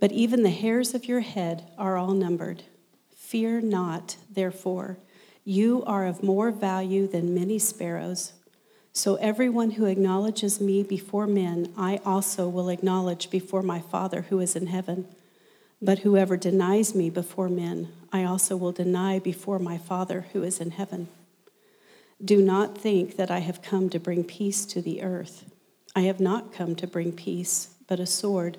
But even the hairs of your head are all numbered. Fear not, therefore, you are of more value than many sparrows. So everyone who acknowledges me before men, I also will acknowledge before my Father who is in heaven. But whoever denies me before men, I also will deny before my Father who is in heaven. Do not think that I have come to bring peace to the earth. I have not come to bring peace, but a sword.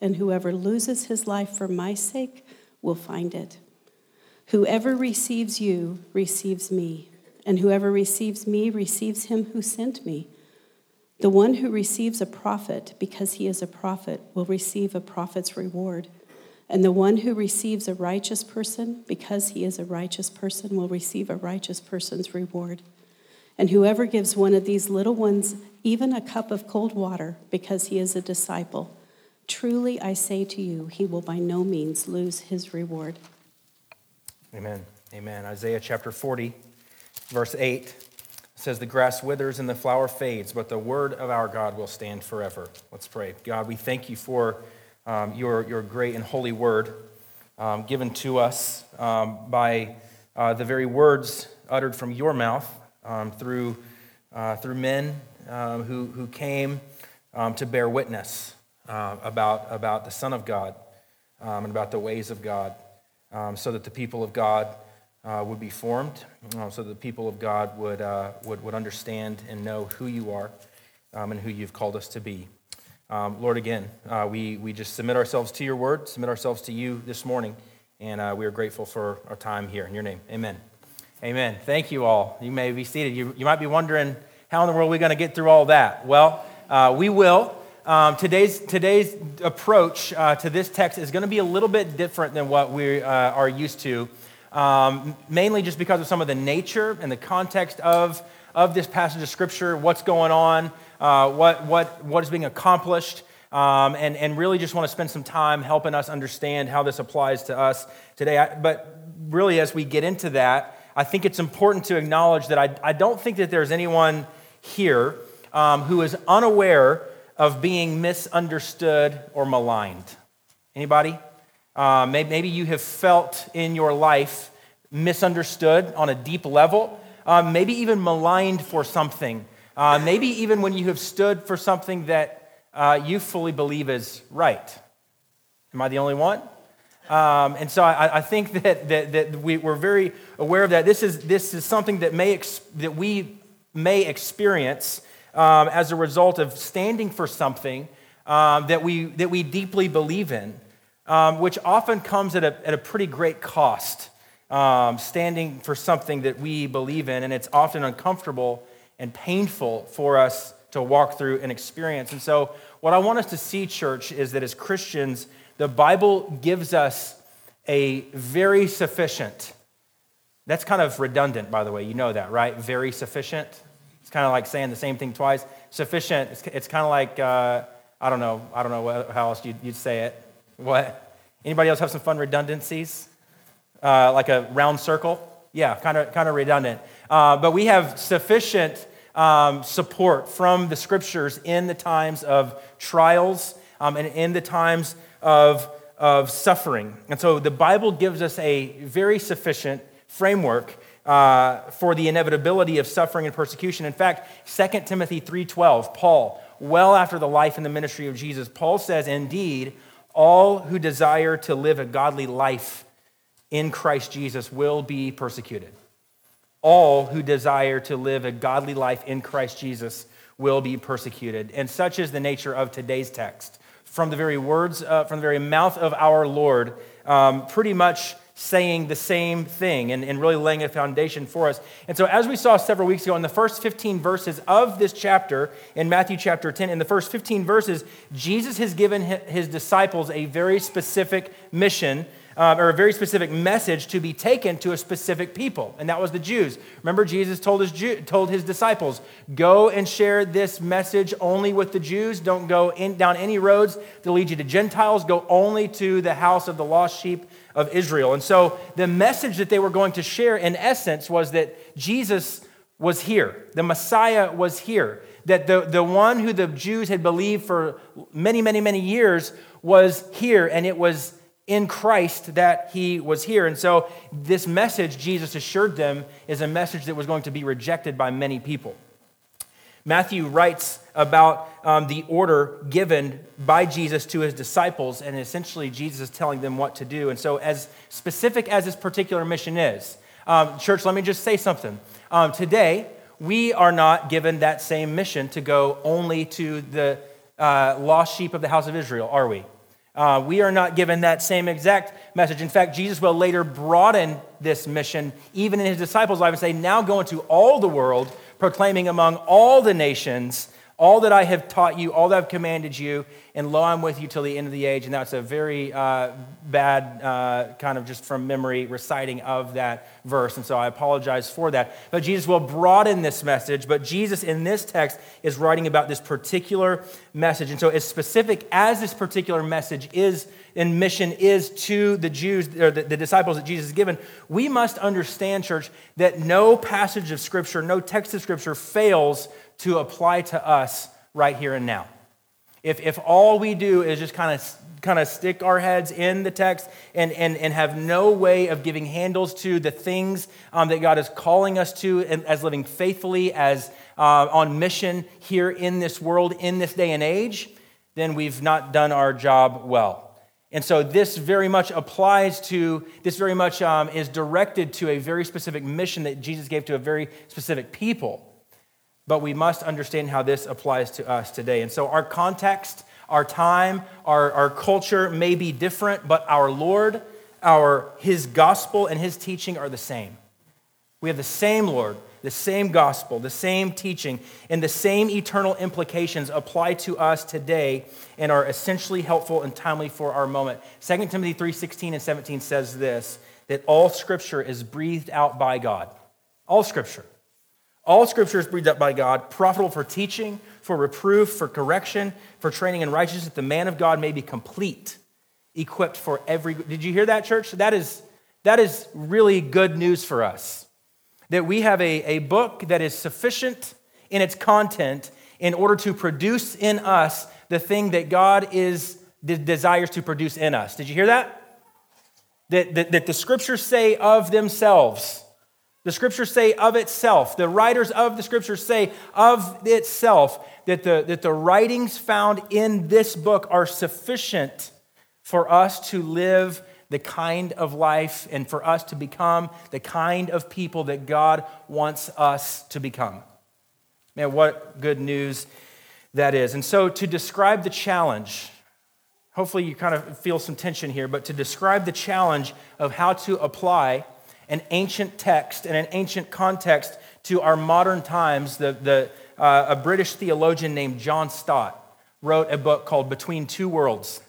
and whoever loses his life for my sake will find it. Whoever receives you receives me, and whoever receives me receives him who sent me. The one who receives a prophet because he is a prophet will receive a prophet's reward. And the one who receives a righteous person because he is a righteous person will receive a righteous person's reward. And whoever gives one of these little ones even a cup of cold water because he is a disciple, truly I say to you, he will by no means lose his reward. Amen. Amen. Isaiah chapter 40, verse 8 says, The grass withers and the flower fades, but the word of our God will stand forever. Let's pray. God, we thank you for um, your, your great and holy word um, given to us um, by uh, the very words uttered from your mouth um, through, uh, through men um, who, who came um, to bear witness uh, about, about the Son of God um, and about the ways of God, um, so that the people of God uh, would be formed, uh, so that the people of God would, uh, would, would understand and know who you are um, and who you've called us to be. Lord, again, uh, we, we just submit ourselves to your word, submit ourselves to you this morning, and uh, we are grateful for our time here. In your name, amen. Amen. Thank you all. You may be seated. You, you might be wondering, how in the world are we going to get through all that? Well, uh, we will. Um, today's, today's approach uh, to this text is going to be a little bit different than what we uh, are used to, um, mainly just because of some of the nature and the context of, of this passage of Scripture, what's going on, uh, what, what, what is being accomplished. Um, and, and really just want to spend some time helping us understand how this applies to us today. I, but really, as we get into that, I think it's important to acknowledge that I, I don't think that there's anyone here um, who is unaware of being misunderstood or maligned. Anybody? Uh, maybe, you have felt in your life misunderstood on a deep level, um, maybe even maligned for something, uh, maybe even when you have stood for something that uh, you fully believe is right. Am I the only one? Um, and so I, I think that, that, that we, are very aware of that. This is, this is something that, may ex, that we may experience um, as a result of standing for something um, that, we, that we deeply believe in, um, which often comes at a, at a pretty great cost. Um, standing for something that we believe in, and it's often uncomfortable and painful for us to walk through and experience. And so, what I want us to see, church, is that as Christians, the Bible gives us a very sufficient, that's kind of redundant, by the way. You know that, right? Very sufficient. It's kind of like saying the same thing twice. Sufficient, it's, it's kind of like, uh, I don't know, I don't know what, how else you'd, you'd, say it. What? Anybody else have some fun redundancies? Uh, like a round circle? Yeah, kind of, kind of redundant. Uh, but we have sufficient um, support from the scriptures in the times of trials um, and in the times of, of suffering. And so the Bible gives us a very sufficient framework uh, for the inevitability of suffering and persecution. In fact, 2 Timothy 3:12, Paul, well after the life and the ministry of Jesus, Paul says, "Indeed, all who desire to live a godly life in Christ Jesus will be persecuted." All who desire to live a godly life in Christ Jesus will be persecuted. And such is the nature of today's text from the very words, uh, from the very mouth of our Lord, um, pretty much saying the same thing and, and really laying a foundation for us. And so, as we saw several weeks ago, in the first 15 verses of this chapter, in Matthew chapter 10, in the first 15 verses, Jesus has given his disciples a very specific mission um, or a very specific message to be taken to a specific people, and that was the Jews. Remember, Jesus told his, Jew, told his disciples, Go and share this message only with the Jews. Don't go in, down any roads that lead you to Gentiles. Go only to the house of the lost sheep of Israel. And so the message that they were going to share, in essence, was that Jesus was here, the Messiah was here. That the, the one who the Jews had believed for many, many, many years was here, and it was in Christ that he was here. And so, this message, Jesus assured them, is a message that was going to be rejected by many people. Matthew writes about um, the order given by Jesus to his disciples, and essentially, Jesus is telling them what to do. And so, as specific as this particular mission is, um, church, let me just say something. Um, today, we are not given that same mission to go only to the uh, lost sheep of the house of Israel, are we? Uh, we are not given that same exact message. In fact, Jesus will later broaden this mission, even in his disciples' life, and say, Now go into all the world, proclaiming among all the nations all that I have taught you, all that I've commanded you, and lo, I'm with you till the end of the age. And that's a very uh, bad, uh, kind of just from memory, reciting of that verse. And so I apologize for that. But Jesus will broaden this message. But Jesus in this text is writing about this particular message. And so, as specific as this particular message is and mission is to the Jews, or the, the disciples that Jesus has given, we must understand, church, that no passage of Scripture, no text of Scripture fails to apply to us right here and now. If, if all we do is just kind of kind of stick our heads in the text and, and, and have no way of giving handles to the things um, that God is calling us to as living faithfully, as uh, on mission here in this world, in this day and age, then we've not done our job well. And so this very much applies to, this very much um, is directed to a very specific mission that Jesus gave to a very specific people but we must understand how this applies to us today. And so, our context, our time, our, our culture may be different, but our Lord, our, His gospel, and His teaching are the same. We have the same Lord, the same gospel, the same teaching, and the same eternal implications apply to us today and are essentially helpful and timely for our moment. 2 Timothy 3:16 and 17 says this that all scripture is breathed out by God. All scripture. All scripture is breathed out by God, profitable for teaching, for reproof, for correction, for training in righteousness, that the man of God may be complete, equipped for every. Did you hear that, church? That is, that is really good news for us. That we have a, a book that is sufficient in its content in order to produce in us the thing that God is desires to produce in us. Did you hear that? that, that, that the scriptures say of themselves. The scriptures say of itself. The writers of the scriptures say of itself that the, that the writings found in this book are sufficient for us to live the kind of life and for us to become the kind of people that God wants us to become. Man, what good news that is. And so, to describe the challenge, hopefully you kind of feel some tension here, but to describe the challenge of how to apply an ancient text and an ancient context to our modern times, the, the, uh, a British theologian named John Stott wrote a book called Between Two Worlds.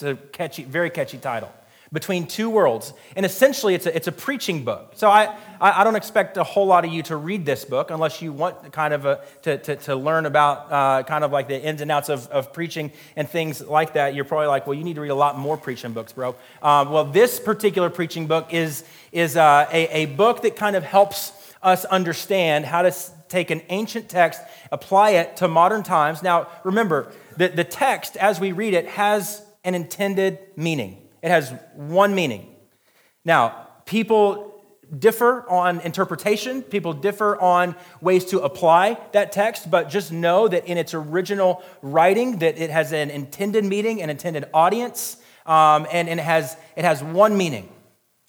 It's a catchy, very catchy title. Between Two Worlds. And essentially, it's a, it's a preaching book. So I, I don't expect a whole lot of you to read this book unless you want kind of a, to, to, to learn about uh, kind of like the ins and outs of, of preaching and things like that. You're probably like, well, you need to read a lot more preaching books, bro. Um, well, this particular preaching book is, is uh, a, a book that kind of helps us understand how to take an ancient text, apply it to modern times. Now, remember, the, the text, as we read it, has an intended meaning. It has one meaning. Now, people differ on interpretation, people differ on ways to apply that text, but just know that in its original writing that it has an intended meaning, an intended audience, um, and, and it, has, it has one meaning.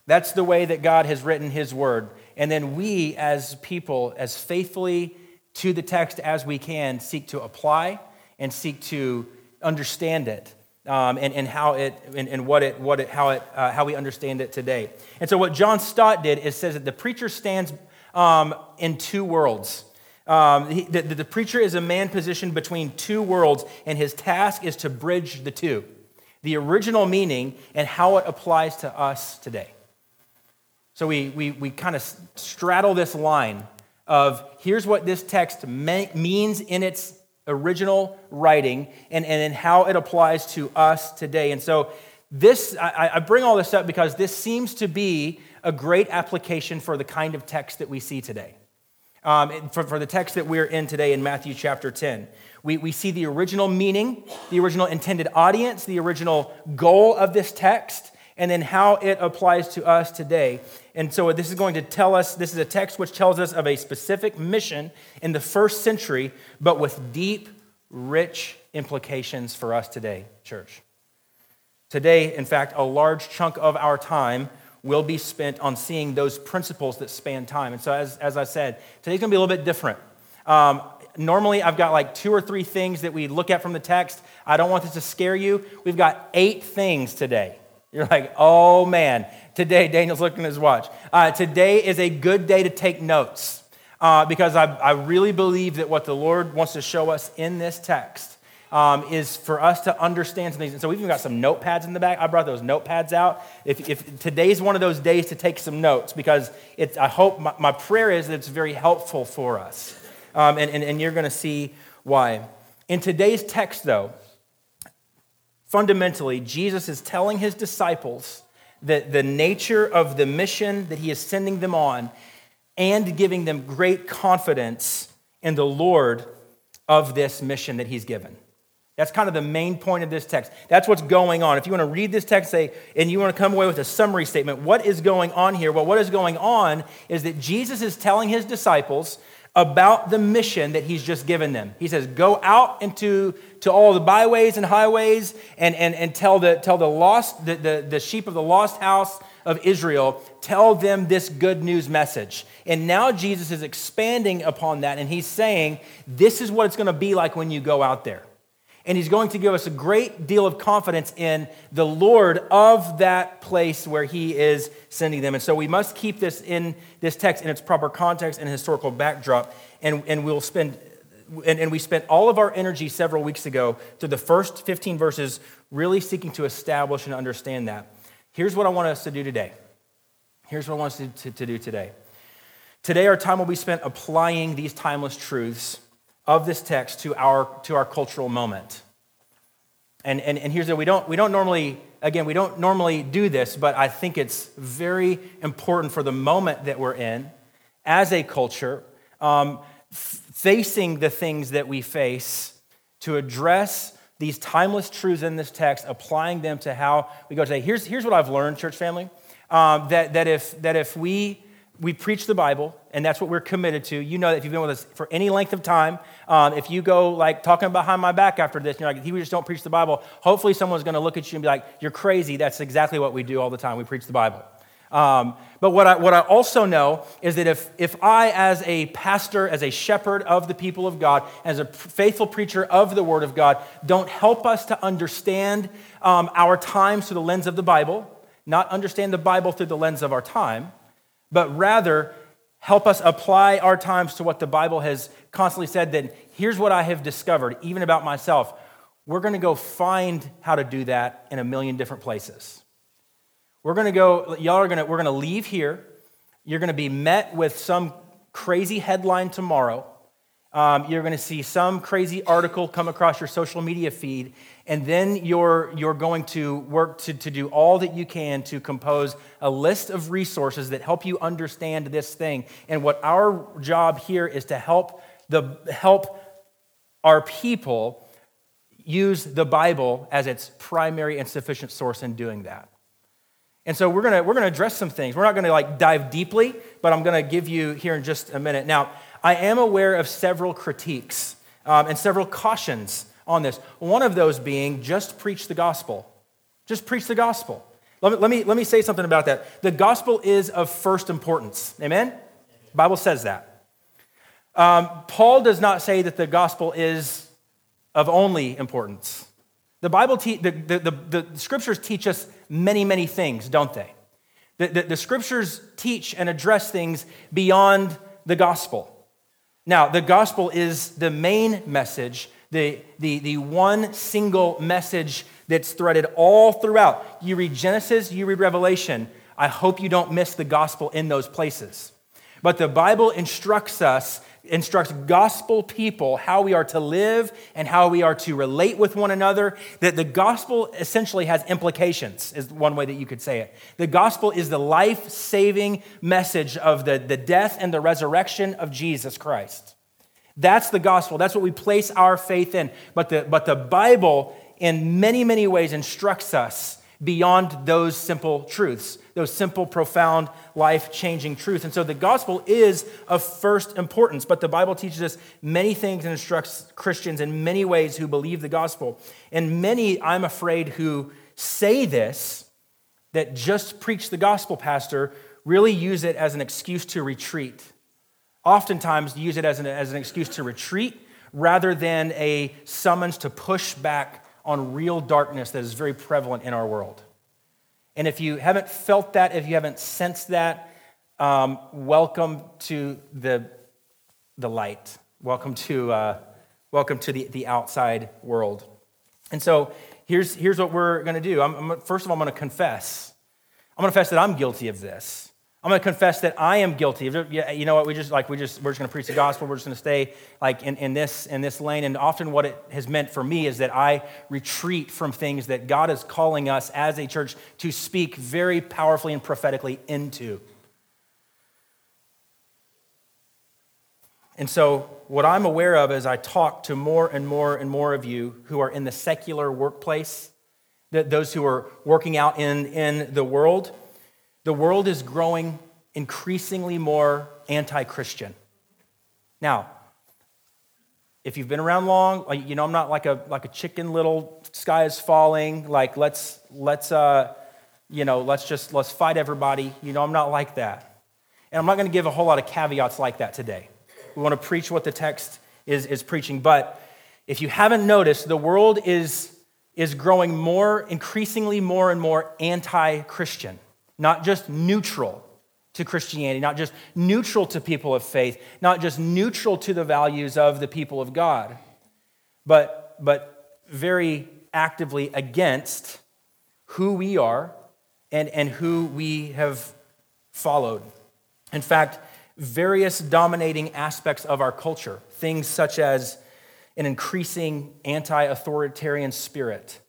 That's the way that God has written his word. And then we, as people, as faithfully to the text as we can, seek to apply and seek to understand it um, and, and how it and, and, what it what it how it uh, how we understand it today. And so what John Stott did is says that the preacher stands um, in two worlds. Um, he, the, the preacher is a man positioned between two worlds, and his task is to bridge the two, the original meaning and how it applies to us today. So we, we, we kind of straddle this line of here's what this text means in its original writing and, and how it applies to us today. And so this I, I bring all this up because this seems to be a great application for the kind of text that we see today. Um, for, for the text that we're in today in Matthew chapter 10. We, we see the original meaning, the original intended audience, the original goal of this text, and then how it applies to us today. And so, this is going to tell us this is a text which tells us of a specific mission in the first century, but with deep, rich implications for us today, church. Today, in fact, a large chunk of our time will be spent on seeing those principles that span time. And so, as, as I said, today's to be a little bit different. Um, normally, I've got like two or three things that we look at from the text. I don't want this to scare you. We've got eight things today. You're like, oh man, today, Daniel's looking at his watch. Uh, today is a good day to take notes uh, because I, I, really believe that what the Lord wants to show us in this text um, is for us to understand some things. And so we've even got some notepads in the back. I brought those notepads out. If, if today's one of those days to take some notes because it's, I hope my, my prayer is that it's very helpful for us. Um, and, and, and you're going to see why. In today's text, though, fundamentally, Jesus is telling his disciples that the nature of the mission that he is sending them on and giving them great confidence in the Lord of this mission that he's given. That's kind of the main point of this text. That's what's going on. If you want to read this text, say, and you want to come away with a summary statement, what is going on here? Well, what is going on is that Jesus is telling his disciples about the mission that he's just given them. He says, Go out into to all the byways and highways and, and, and tell, the, tell the, lost, the, the, the sheep of the lost house of Israel, tell them this good news message. And now Jesus is expanding upon that and he's saying, This is what it's going to be like when you go out there. And he's going to give us a great deal of confidence in the Lord of that place where he is sending them. And so we must keep this in this text in its proper context and historical backdrop. And, and we'll spend and, and we spent all of our energy several weeks ago through the first 15 verses, really seeking to establish and understand that. Here's what I want us to do today. Here's what I want us to, to, to do today. Today, our time will be spent applying these timeless truths of this text to our, to our cultural moment. And, and, and here's that we don't, we don't normally, again, we don't normally do this, but I think it's very important for the moment that we're in as a culture, um, facing the things that we face, to address these timeless truths in this text, applying them to how we go today. Here's, here's what I've learned, church family um, that, that, if, that if we, we preach the Bible, and that's what we're committed to, you know that if you've been with us for any length of time, um, if you go like talking behind my back after this, you're like, he just don't preach the Bible, hopefully someone's going to look at you and be like, you're crazy. That's exactly what we do all the time. We preach the Bible. Um, but what I, what I also know is that if, if I, as a pastor, as a shepherd of the people of God, as a faithful preacher of the Word of God, don't help us to understand um, our times through the lens of the Bible, not understand the Bible through the lens of our time, but rather help us apply our times to what the Bible has constantly said, that here's what I have discovered, even about myself. We're going to go find how to do that in a million different places. We're going to go, y'all are going to, we're going to leave here. You're going to be met with some crazy headline tomorrow. Um, you're going to see some crazy article come across your social media feed, and then you're, you're going to work to, to do all that you can to compose a list of resources that help you understand this thing. And what our job here is to help, the, help our people use the Bible as its primary and sufficient source in doing that. And so we're gonna, we're gonna address some things. We're not gonna like dive deeply, but I'm gonna give you here in just a minute. Now, I am aware of several critiques um, and several cautions on this. One of those being just preach the gospel. Just preach the gospel. Let me, let me, let me say something about that. The gospel is of first importance. Amen? The Bible says that. Um, Paul does not say that the gospel is of only importance. The Bible, te- the, the, the, the, scriptures teach us many, many things, don't they? The, the, the scriptures teach and address things beyond the gospel. Now, the gospel is the main message the, the, the one single message that's threaded all throughout. You read Genesis, you read Revelation. I hope you don't miss the gospel in those places. But the Bible instructs us, instructs gospel people how we are to live and how we are to relate with one another. That the gospel essentially has implications, is one way that you could say it. The gospel is the life saving message of the, the death and the resurrection of Jesus Christ. That's the gospel. That's what we place our faith in. But the, but the Bible, in many, many ways, instructs us beyond those simple truths, those simple, profound, life changing truths. And so the gospel is of first importance, but the Bible teaches us many things and instructs Christians in many ways who believe the gospel. And many, I'm afraid, who say this, that just preach the gospel, Pastor, really use it as an excuse to retreat oftentimes use it as an, as an excuse to retreat rather than a summons to push back on real darkness that is very prevalent in our world. And if you haven't felt that, if you haven't sensed that, um, welcome to the, the light. Welcome to, uh, welcome to the, the outside world. And so here's, here's what we're going to do. I'm, I'm, first of all, I'm going to confess. I'm going to confess that I'm guilty of this. I'm going to confess that I am guilty. You know what? We just like we just we're just going to preach the gospel. We're just going to stay like in, in this in this lane. And often, what it has meant for me is that I retreat from things that God is calling us as a church to speak very powerfully and prophetically into. And so, what I'm aware of as I talk to more and more and more of you who are in the secular workplace, that those who are working out in, in the world, the world is growing increasingly more anti Christian. Now, if you've been around long, you know I'm not like a like a chicken little sky is falling. Like let's let's uh, you know let's just let's fight everybody. You know I'm not like that, and I'm not going to give a whole lot of caveats like that today. We want to preach what the text is is preaching, but if you haven't noticed, the world is is growing more increasingly more and more anti-Christian not just neutral to Christianity, not just neutral to people of faith, not just neutral to the values of the people of God, but, but very actively against who we are and, and who we have followed. In fact, various dominating aspects of our culture, things such as an increasing anti authoritarian spirit,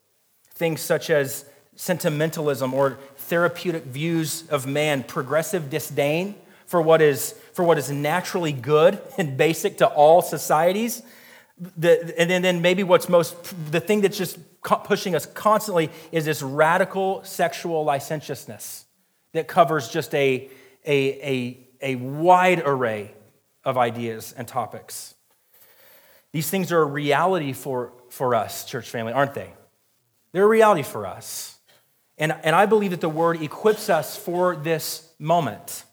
things such as sentimentalism or therapeutic views of man, progressive disdain for what is, for what is naturally good and basic to all societies, the, and then, then maybe what's most, the thing that's just pushing us constantly is this radical sexual licentiousness that covers just a, a, a, a wide array of ideas and topics. These things are a reality for, for us, church family, aren't they? They're a reality for us. And, and I believe that the word equips us for this moment.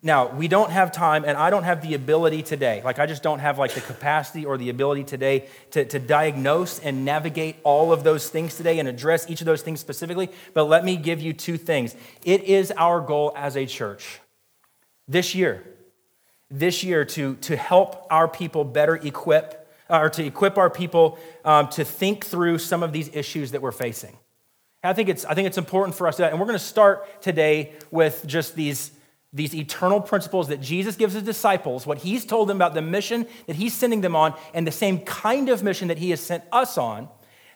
Now, we don't have time, and I don't have the ability today. Like, I just don't have like the capacity or the ability today to, to diagnose and navigate all of those things today and address each of those things specifically. But let me give you two things. It is our goal as a church this year, this year to, to help our people better equip, or to equip our people um, to think through some of these issues that we're facing. I think it's, I think it's important for us to, that and we're going to start today with just these these eternal principles that Jesus gives his disciples, what he's told them about the mission that he's sending them on, and the same kind of mission that he has sent us on,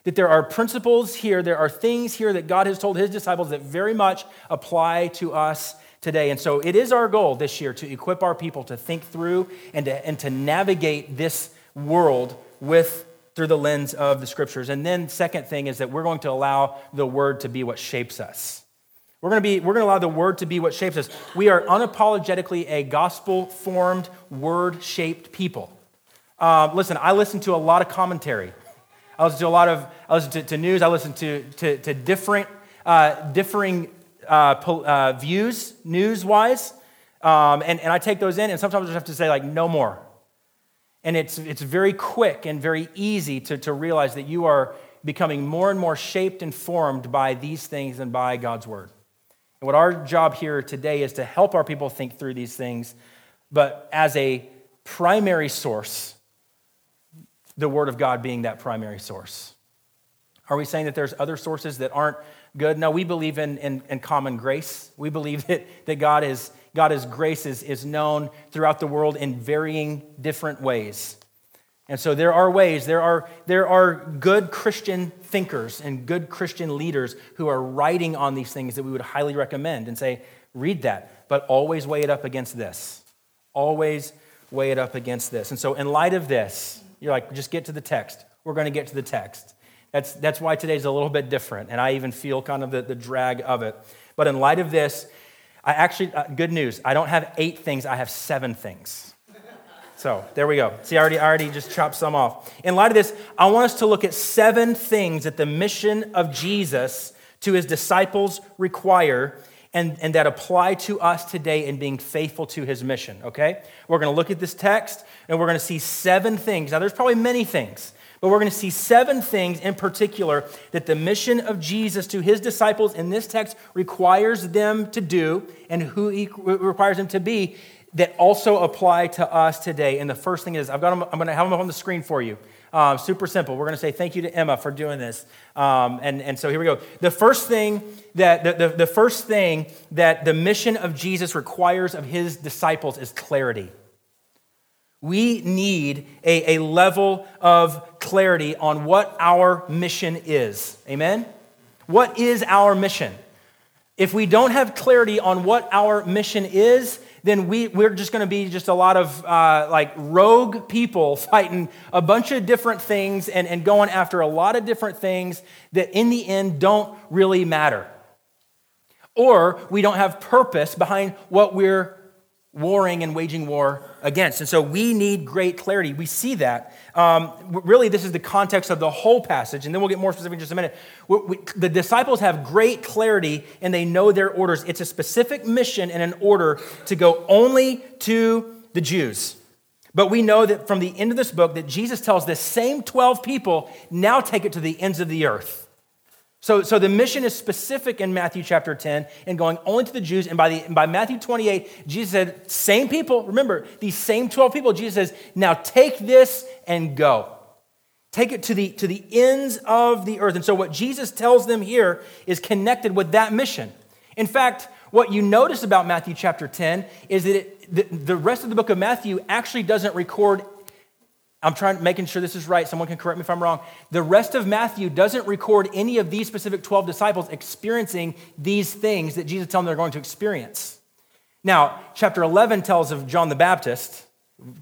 that there are principles here, there are things here that God has told his disciples that very much apply to us today. And so it is our goal this year to equip our people to think through and to, and to navigate this world with through the lens of the scriptures. And then second thing is that we're going to allow the word to be what shapes us. We're going to be we're going to allow the word to be what shapes us. We are unapologetically a gospel formed, word shaped people. Um, listen, I listen to a lot of commentary. I listen to a lot of I listen to, to news. I listen to to, to different uh, differing uh, uh, views news wise, um, and and I take those in, and sometimes I just have to say like no more. And it's it's very quick and very easy to to realize that you are becoming more and more shaped and formed by these things and by God's word. And what our job here today is to help our people think through these things, but as a primary source, the Word of God being that primary source. Are we saying that there's other sources that aren't good? No, we believe in, in, in common grace. We believe that, that God, is, God is grace is, is known throughout the world in varying different ways. And so there are ways, there are, there are good Christian thinkers and good Christian leaders who are writing on these things that we would highly recommend and say, read that, but always weigh it up against this. Always weigh it up against this. And so, in light of this, you're like, just get to the text. We're going to get to the text. That's, that's why today's a little bit different, and I even feel kind of the, the drag of it. But in light of this, I actually, uh, good news, I don't have eight things, I have seven things. So there we go. See, I already, I already just chopped some off. In light of this, I want us to look at seven things that the mission of Jesus to his disciples require and, and that apply to us today in being faithful to his mission, okay? We're to look at this text and we're to see seven things. Now, there's probably many things, but we're going to see seven things in particular that the mission of Jesus to his disciples in this text requires them to do and who he requires them to be that also apply to us today. And the first thing is, I've got them, I'm going to have them up on the screen for you. Um, super simple. We're going to say thank you to Emma for doing this. Um, and, and so here we go. The first thing that the, the, the first thing that the mission of Jesus requires of his disciples is clarity. We need a, a level of clarity on what our mission is. Amen? What is our mission? If we don't have clarity on what our mission is, then we, we're just going to be just a lot of uh, like rogue people fighting a bunch of different things and, and going after a lot of different things that in the end don't really matter. Or we don't have purpose behind what we're warring and waging war against. And so we need great clarity. We see that. Um, really, this is the context of the whole passage, and then we'll get more specific in just a minute. We, we, the disciples have great clarity and they know their orders. It's a specific mission and an order to go only to the Jews. But we know that from the end of this book that Jesus tells the same 12 people now take it to the ends of the earth. So, so the mission is specific in Matthew chapter 10 and going only to the Jews. And by, the, by Matthew 28, Jesus said, same people, remember, these same 12 people, Jesus says, now take this and go. Take it to the, to the ends of the earth. And so what Jesus tells them here is connected with that mission. In fact, what you notice about Matthew chapter 10 is that it, the, the rest of the book of Matthew actually doesn't record I'm trying making sure this is right. Someone can correct me if I'm wrong. The rest of Matthew doesn't record any of these specific 12 disciples experiencing these things that Jesus tells them they're going to experience. Now, chapter 11 tells of John the Baptist.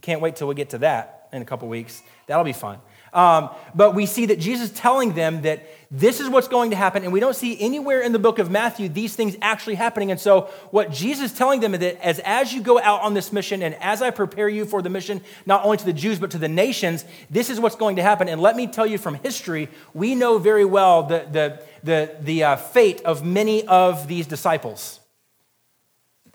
Can't wait till we get to that. in a couple weeks. That'll be fun. Um, but we see that Jesus telling them that this is what's going to happen, and we don't see anywhere in the book of Matthew these things actually happening. And so, what Jesus is telling them is that as, as you go out on this mission, and as I prepare you for the mission, not only to the Jews, but to the nations, this is what's going to happen. And let me tell you from history, we know very well the, the, the, the uh, fate of many of these disciples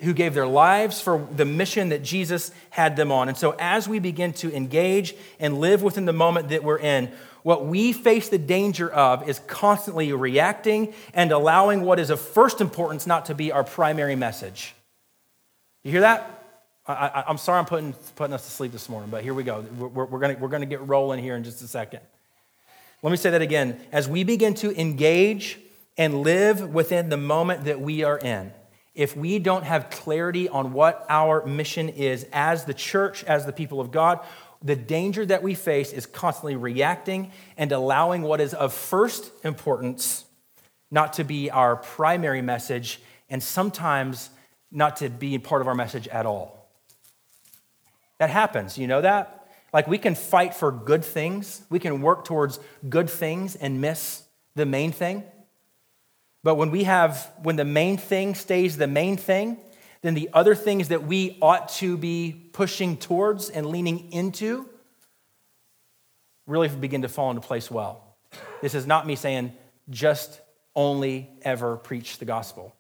who gave their lives for the mission that Jesus had them on. And so, as we begin to engage and live within the moment that we're in, what we face the danger of is constantly reacting and allowing what is of first importance not to be our primary message. You hear that? I, am sorry I'm putting, putting us to sleep this morning, but here we go. We're, we're going we're to get rolling here in just a second. Let me say that again. As we begin to engage and live within the moment that we are in, if we don't have clarity on what our mission is as the church, as the people of God, the danger that we face is constantly reacting and allowing what is of first importance not to be our primary message and sometimes not to be part of our message at all. That happens, you know that? Like we can fight for good things, we can work towards good things and miss the main thing. But when we have, when the main thing stays the main thing, then the other things that we ought to be pushing towards and leaning into really begin to fall into place well. This is not me saying just only ever preach the gospel.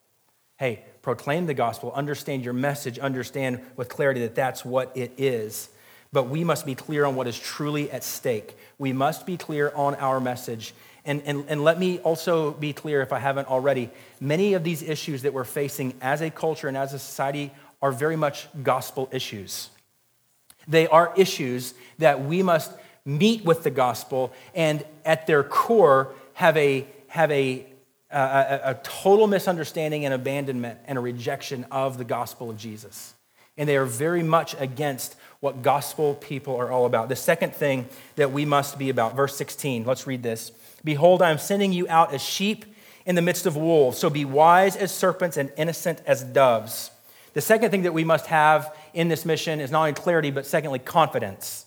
Hey, proclaim the gospel, understand your message, understand with clarity that that's what it is. But we must be clear on what is truly at stake. We must be clear on our message and, and, and let me also be clear, if I haven't already, many of these issues that we're facing as a culture and as a society are very much gospel issues. They are issues that we must meet with the gospel and at their core have a, have a, a, a total misunderstanding and abandonment and a rejection of the gospel of Jesus. And they are very much against what gospel people are all about. The second thing that we must be about, verse 16, let's read this. Behold, I am sending you out as sheep in the midst of wolves. So be wise as serpents and innocent as doves. The second thing that we must have in this mission is not only clarity, but secondly, confidence.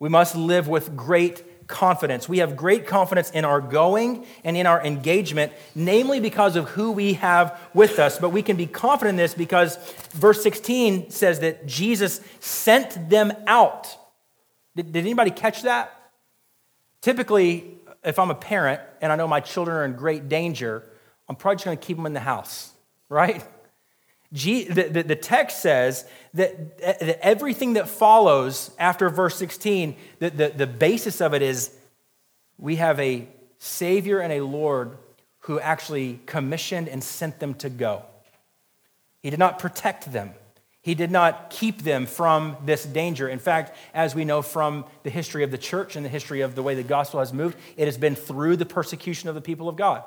We must live with great confidence. We have great confidence in our going and in our engagement, namely because of who we have with us. But we can be confident in this because verse 16 says that Jesus sent them out. Did, did anybody catch that? Typically, if I'm a parent and I know my children are in great danger, I'm probably just going to keep them in the house, right? the, text says that, everything that follows after verse 16, the, the, the basis of it is we have a Savior and a Lord who actually commissioned and sent them to go. He did not protect them. He did not keep them from this danger. In fact, as we know from the history of the church and the history of the way the gospel has moved, it has been through the persecution of the people of God.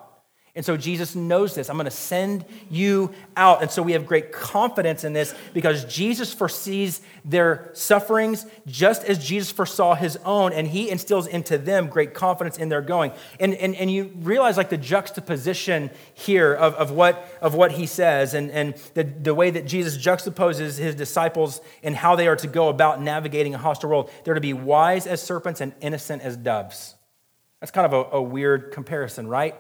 And so Jesus knows this. I'm going to send you out. And so we have great confidence in this because Jesus foresees their sufferings just as Jesus foresaw his own, and he instills into them great confidence in their going. And, and, and you realize like the juxtaposition here of, of, what, of what he says and, and the, the way that Jesus juxtaposes his disciples and how they are to go about navigating a hostile world. They're to be wise as serpents and innocent as doves. That's kind of a, a weird comparison, right?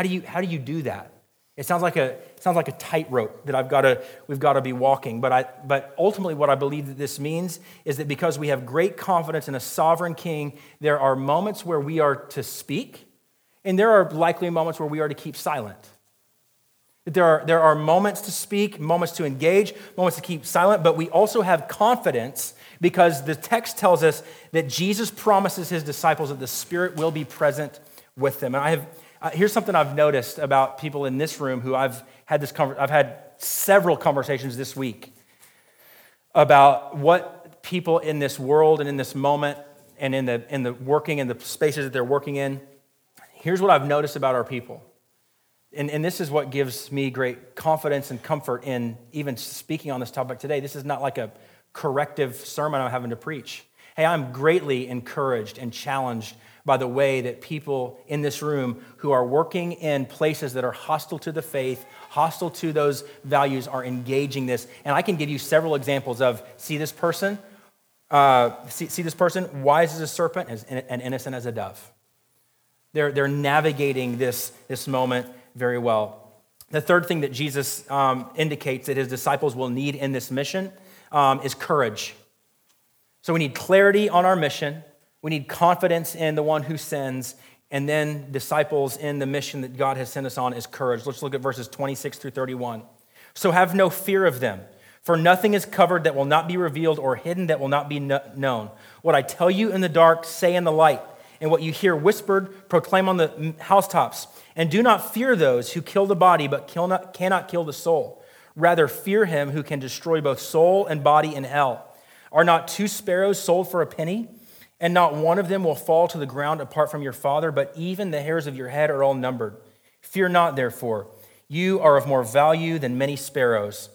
How do you, how do, you do that? It sounds like a, sounds like a tightrope that I've got to, we've got to be walking. But, I, but ultimately, what I believe that this means is that because we have great confidence in a sovereign king, there are moments where we are to speak, and there are likely moments where we are to keep silent. There are, there are moments to speak, moments to engage, moments to keep silent, but we also have confidence because the text tells us that Jesus promises his disciples that the Spirit will be present with them. And I have uh, here's something I've noticed about people in this room who I've had this I've had several conversations this week about what people in this world and in this moment and in the in the working in the spaces that they're working in. Here's what I've noticed about our people. And, and this is what gives me great confidence and comfort in even speaking on this topic today. This is not like a corrective sermon I'm having to preach. Hey, I'm greatly encouraged and challenged by the way that people in this room who are working in places that are hostile to the faith, hostile to those values, are engaging this. And I can give you several examples of see this person? Uh, see, see this person? Wise as a serpent and innocent as a dove. They're, they're navigating this, this moment very well. The third thing that Jesus um, indicates that his disciples will need in this mission um, is courage. So we need clarity on our mission, we need confidence in the one who sends, and then disciples in the mission that God has sent us on is courage. Let's look at verses 26 through 31. So have no fear of them, for nothing is covered that will not be revealed or hidden that will not be known. What I tell you in the dark, say in the light, and what you hear whispered, proclaim on the housetops. And do not fear those who kill the body, but kill not, cannot kill the soul. Rather, fear him who can destroy both soul and body in hell. Are not two sparrows sold for a penny? And not one of them will fall to the ground apart from your Father, but even the hairs of your head are all numbered. Fear not, therefore. You are of more value than many sparrows.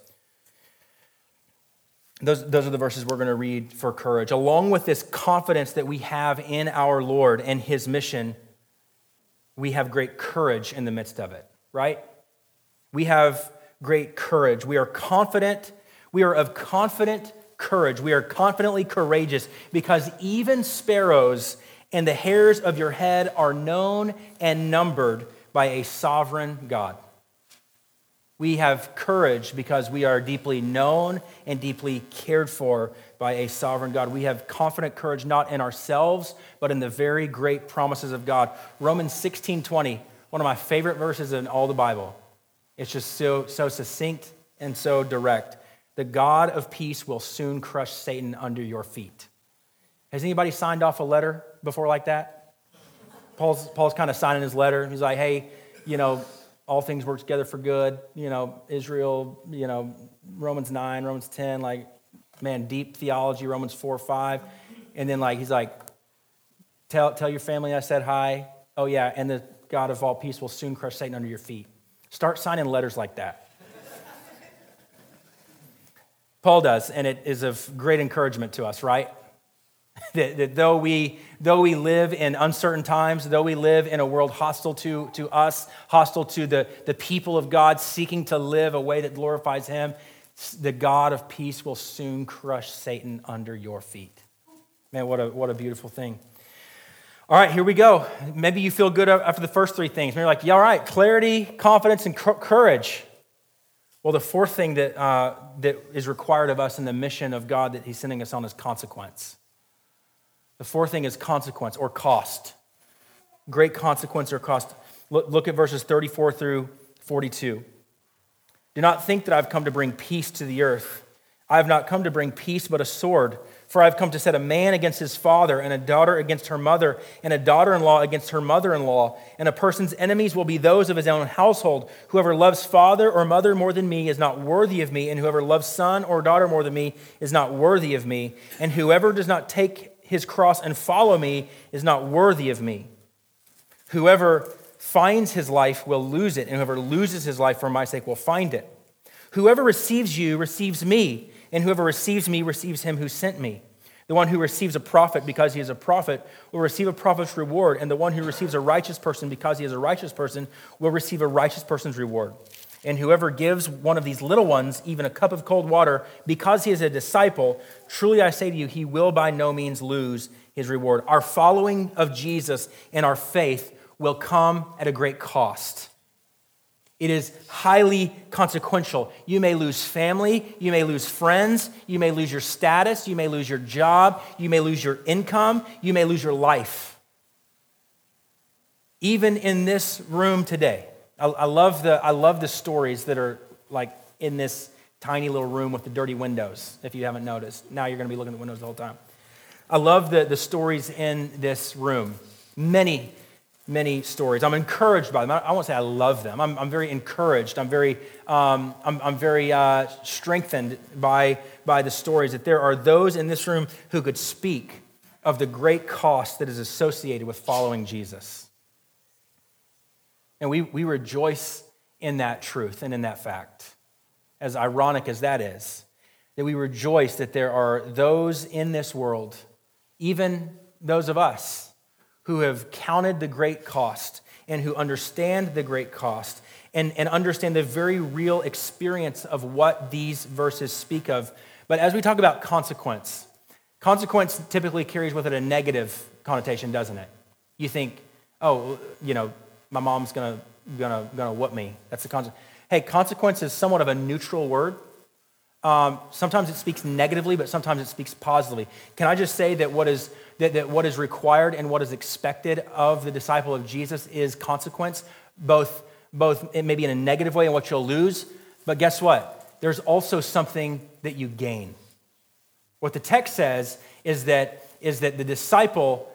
Those, those are the verses we're going to read for courage. Along with this confidence that we have in our Lord and his mission, we have great courage in the midst of it, right? We have great courage. We are confident. We are of confident courage. We are confidently courageous because even sparrows and the hairs of your head are known and numbered by a sovereign God. We have courage because we are deeply known and deeply cared for by a sovereign God. We have confident courage not in ourselves, but in the very great promises of God. Romans 16 20, one of my favorite verses in all the Bible. It's just so, so succinct and so direct. The God of peace will soon crush Satan under your feet. Has anybody signed off a letter before like that? Paul's, Paul's kind of signing his letter. He's like, hey, you know, all things work together for good. You know, Israel, you know, Romans 9, Romans 10, like, man, deep theology, Romans 4, 5. And then, like, he's like, tell, tell your family I said hi. Oh, yeah, and the God of all peace will soon crush Satan under your feet. Start signing letters like that. Paul does, and it is of great encouragement to us, right? that, that though, we, though we live in uncertain times, though we live in a world hostile to, to us, hostile to the, the people of God, seeking to live a way that glorifies Him, the God of peace will soon crush Satan under your feet. Man, what a, what a beautiful thing. All right, here we go. Maybe you feel good after the first three things. Maybe you're like, yeah, all right, clarity, confidence, and courage. Well, the fourth thing that, uh, that is required of us in the mission of God that He's sending us on is consequence. The fourth thing is consequence or cost. Great consequence or cost. Look, look at verses 34 through 42. Do not think that I've come to bring peace to the earth. I have not come to bring peace, but a sword. For I've come to set a man against his father, and a daughter against her mother, and a daughter in law against her mother in law. And a person's enemies will be those of his own household. Whoever loves father or mother more than me is not worthy of me, and whoever loves son or daughter more than me is not worthy of me. And whoever does not take his cross and follow me is not worthy of me. Whoever finds his life will lose it, and whoever loses his life for my sake will find it. Whoever receives you receives me and whoever receives me receives him who sent me. The one who receives a prophet because he is a prophet will receive a prophet's reward, and the one who receives a righteous person because he is a righteous person will receive a righteous person's reward. And whoever gives one of these little ones even a cup of cold water because he is a disciple, truly I say to you, he will by no means lose his reward. Our following of Jesus and our faith will come at a great cost. It is highly consequential. You may lose family, you may lose friends, you may lose your status, you may lose your job, you may lose your income, you may lose your life. Even in this room today, I, I love, the, I love the stories that are like in this tiny little room with the dirty windows, if you haven't noticed. Now you're going to be looking at the windows the whole time. I love the, the stories in this room. Many many stories. I'm encouraged by them. I, won't say I love them. I'm, I'm very encouraged. I'm very, um, I'm, I'm, very uh, strengthened by, by the stories that there are those in this room who could speak of the great cost that is associated with following Jesus. And we, we rejoice in that truth and in that fact, as ironic as that is, that we rejoice that there are those in this world, even those of us, who have counted the great cost and who understand the great cost and, and understand the very real experience of what these verses speak of. But as we talk about consequence, Consequence typically carries with it a negative connotation, doesn't it? You think, oh, you know, my mom's gonna, gonna, gonna whoop me. That's the consequence. Hey, consequence is somewhat of a neutral word. Um, sometimes it speaks negatively, but sometimes it speaks positively. Can I just say that what is that, that what is required and what is expected of the disciple of Jesus is consequence, both both maybe in a negative way and what you'll lose, but guess what? There's also something that you gain. What the text says is that is that the disciple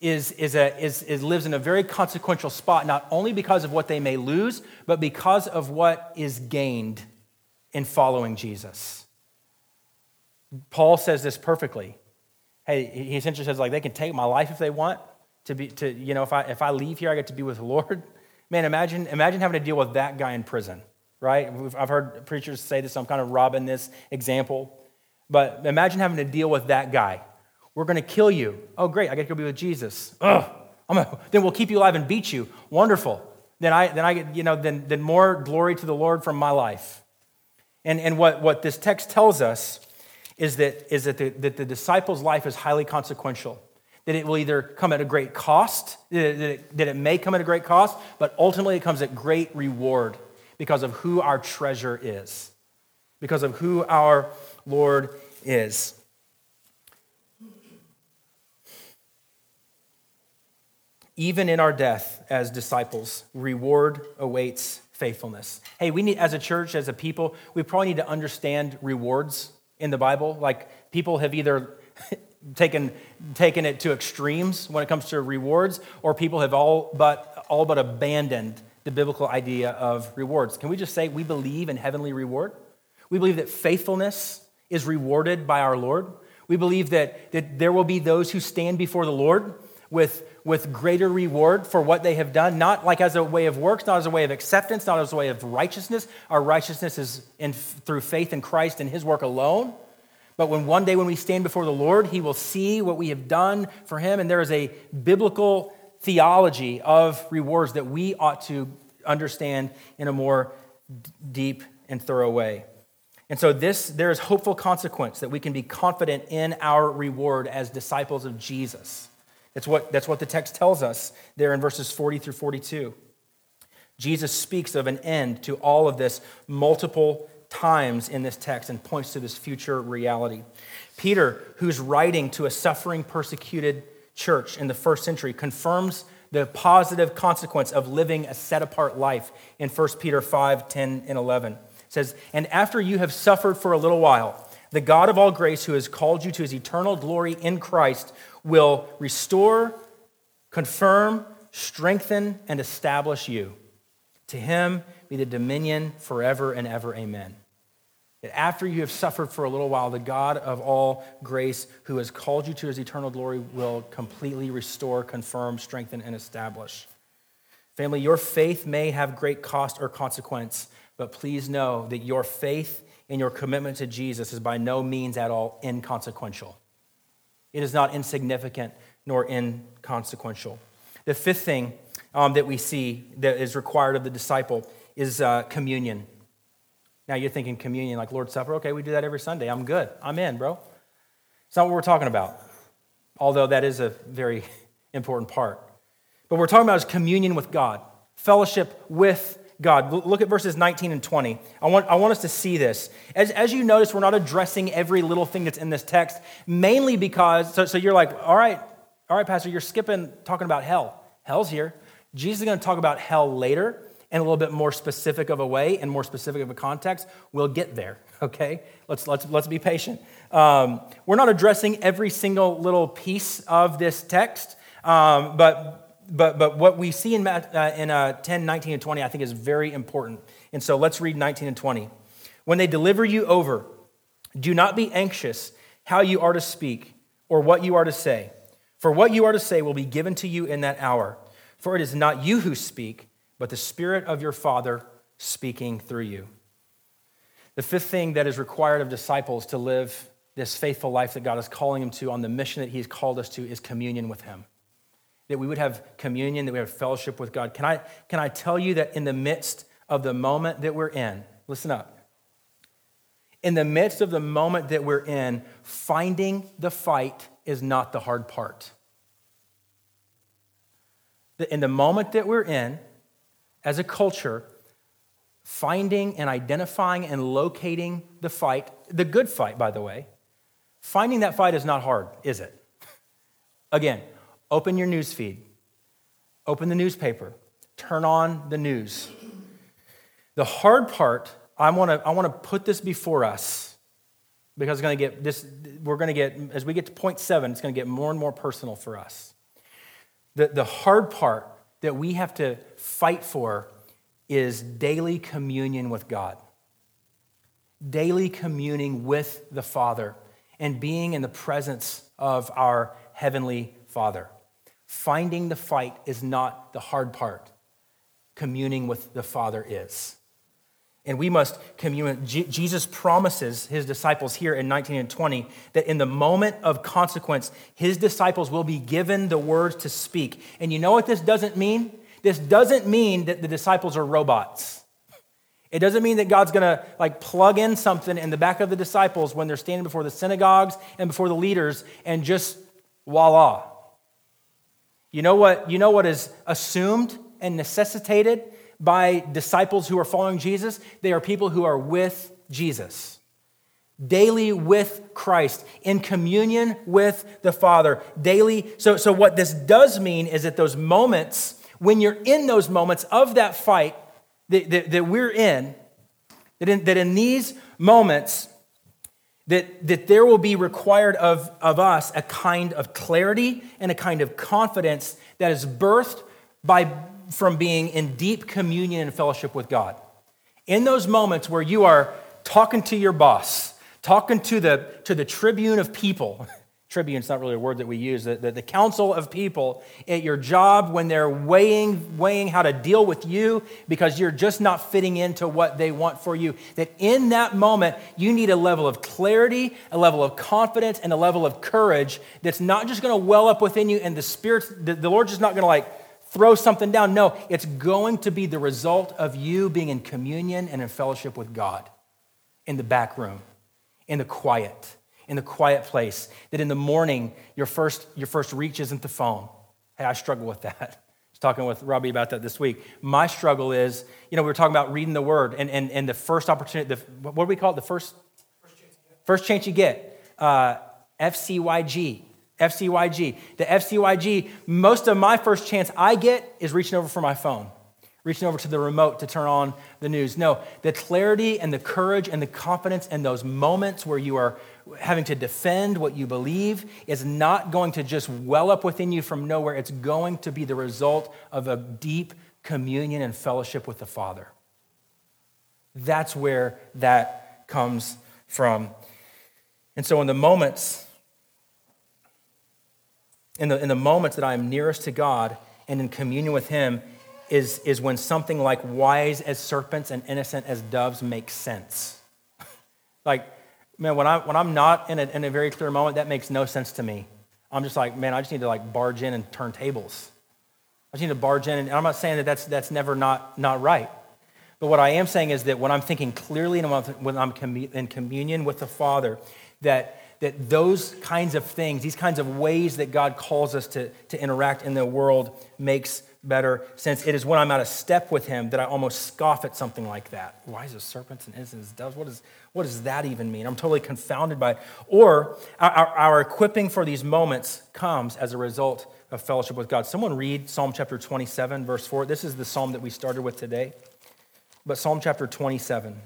is, is, a, is, is lives in a very consequential spot, not only because of what they may lose, but because of what is gained in following Jesus. Paul says this perfectly. Hey, he essentially says, like, they can take my life if they want to be, to, you know, if I, if I leave here, I get to be with the Lord. Man, imagine, imagine having to deal with that guy in prison, right? I've heard preachers say this, so I'm kind of robbing this example. But imagine having to deal with that guy we're going to kill you. Oh, great. I get to go be with Jesus. Ugh. A, then we'll keep you alive and beat you. Wonderful. Then I, then I get, you know, then, then more glory to the Lord from my life. And, and what, what this text tells us is that, is that, the, that the disciple's life is highly consequential. That it will either come at a great cost, that it, that it may come at a great cost, but ultimately it comes at great reward because of who our treasure is, because of who our Lord is. even in our death as disciples, reward awaits faithfulness. Hey, we need, as a church, as a people, we probably need to understand rewards in the Bible. Like, people have either taken, taken it to extremes when it comes to rewards, or people have all but, all but abandoned the biblical idea of rewards. Can we just say we believe in heavenly reward? We believe that faithfulness is rewarded by our Lord. We believe that, that there will be those who stand before the Lord with with greater reward for what they have done, not like as a way of works, not as a way of acceptance, not as a way of righteousness. Our righteousness is in, through faith in Christ and his work alone. But when one day when we stand before the Lord, he will see what we have done for him. And there is a biblical theology of rewards that we ought to understand in a more deep and thorough way. And so this there is hopeful consequence that we can be confident in our reward as disciples of Jesus. That's what, that's what the text tells us there in verses 40 through 42. Jesus speaks of an end to all of this multiple times in this text and points to this future reality. Peter, who's writing to a suffering, persecuted church in the first century, confirms the positive consequence of living a set apart life in 1 Peter 5 10 and 11. It says, And after you have suffered for a little while, the God of all grace, who has called you to his eternal glory in Christ, will restore, confirm, strengthen, and establish you. To him be the dominion forever and ever. Amen. That after you have suffered for a little while, the God of all grace, who has called you to his eternal glory, will completely restore, confirm, strengthen, and establish. Family, your faith may have great cost or consequence, but please know that your faith and your commitment to Jesus is by no means at all inconsequential. It is not insignificant nor inconsequential. The fifth thing um, that we see that is required of the disciple is uh, communion. Now you're thinking communion like Lord's Supper. Okay, we do that every Sunday. I'm good. I'm in, bro. It's not what we're talking about, although that is a very important part. But we're talking about is communion with God, fellowship with God. Look at verses 19 and 20. I want, I want us to see this. As, as you notice, we're not addressing every little thing that's in this text, mainly because, so, so you're like, all right, all right, Pastor, you're skipping talking about hell. Hell's here. Jesus is going to talk about hell later in a little bit more specific of a way and more specific of a context. We'll get there, okay? Let's, let's, let's be patient. Um, we're not addressing every single little piece of this text, um, but but, but what we see in, uh, in uh, 10, 19, and 20, I think is very important. And so let's read 19 and 20. When they deliver you over, do not be anxious how you are to speak or what you are to say. For what you are to say will be given to you in that hour. For it is not you who speak, but the Spirit of your Father speaking through you. The fifth thing that is required of disciples to live this faithful life that God is calling them to on the mission that He's called us to is communion with Him that we would have communion, that we have fellowship with God. Can I, can I tell you that in the midst of the moment that we're in, listen up, In the midst of the moment that we're in, finding the fight is not the hard part. In the moment that we're in, as a culture, finding and identifying and locating the fight, the good fight, by the way, finding that fight is not hard, is it? Again, open your news feed, open the newspaper, turn on the news. The hard part, I want to I want to put this before us because it's going to get this we're going to get as we get to point 7, it's going to get more and more personal for us. The the hard part that we have to fight for is daily communion with God, daily communing with the Father, and being in the presence of our Heavenly Father. Finding the fight is not the hard part, communing with the Father is. And we must commune. Jesus promises his disciples here in 19 and 20 that in the moment of consequence, his disciples will be given the words to speak. And you know what this doesn't mean? This doesn't mean that the disciples are robots. It doesn't mean that God's going to like plug in something in the back of the disciples when they're standing before the synagogues and before the leaders and just voila. You know what, you know what is assumed and necessitated by disciples who are following Jesus? They are people who are with Jesus. Daily with Christ, in communion with the Father. Daily. So, so what this does mean is that those moments when you're in those moments of that fight that, that, that we're in, that in, that in these moments, that, that there will be required of, of us a kind of clarity and a kind of confidence that is birthed by, from being in deep communion and fellowship with God. In those moments where you are talking to your boss, talking to the, to the tribune of people, tribune's not really a word that we use, the, the, the, council of people at your job when they're weighing, weighing how to deal with you because you're just not fitting into what they want for you. That in that moment, you need a level of clarity, a level of confidence, and a level of courage that's not just going to well up within you and the Spirit, the, the Lord's just not going to like throw something down. No, it's going to be the result of you being in communion and in fellowship with God in the back room, in the quiet in the quiet place, that in the morning your first, your first reach isn't the phone. Hey, I struggle with that. I was talking with Robbie about that this week. My struggle is, you know, we were talking about reading the word and, and, and the first opportunity, the, what do we call it? The first, first chance you get. Uh, FCYG. FCYG. The FCYG, most of my first chance I get is reaching over for my phone reaching over to the remote to turn on the news. No, the clarity and the courage and the confidence and those moments where you are having to defend what you believe is not going to just well up within you from nowhere. It's going to be the result of a deep communion and fellowship with the Father. That's where that comes from. And so, in the moments, in the, in the moments that I am nearest to God and in communion with Him, is, is when something like wise as serpents and innocent as doves makes sense. like, man, when, I, when I'm not in a, in a very clear moment, that makes no sense to me. I'm just like, man, I just need to like barge in and turn tables. I just need to barge in, and I'm not saying that that's, that's never not, not right. But what I am saying is that when I'm thinking clearly and when I'm in communion with the Father, that, that those kinds of things, these kinds of ways that God calls us to, to interact in the world makes better sense. It is when I'm out of step with him that I almost scoff at something like that. Why is a serpents and innocents doves? What, is, what does that even mean? I'm totally confounded by it. Or our, our equipping for these moments comes as a result of fellowship with God. Someone read Psalm chapter 27, verse 4. This is the psalm that we started with today. But Psalm chapter 27.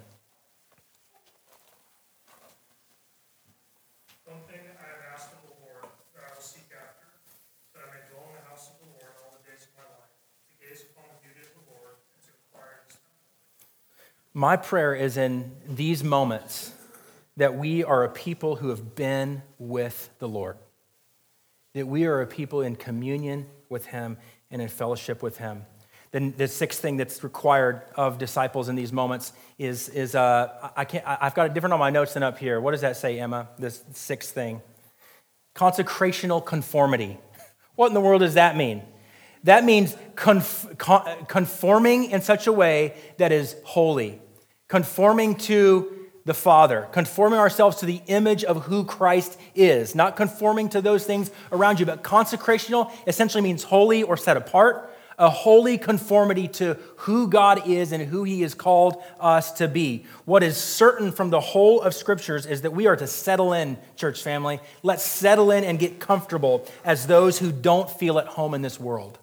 My prayer is in these moments that we are a people who have been with the Lord, that we are a people in communion with Him and in fellowship with Him. Then the sixth thing that's required of disciples in these moments is, is uh, I can't, I've got it different on my notes than up here. What does that say, Emma? This sixth thing. Consecrational conformity. What in the world does that mean? That means conforming in such a way that is holy, conforming to the the Father, conforming ourselves to the image of who Christ is, not conforming to those things around you, but consecrational essentially means holy or set apart, a holy conformity to who God is and who He has called us to be. What is certain from the whole of Scriptures is that we are to settle in, church family. Let's settle in and get comfortable as those who don't feel at home in this world.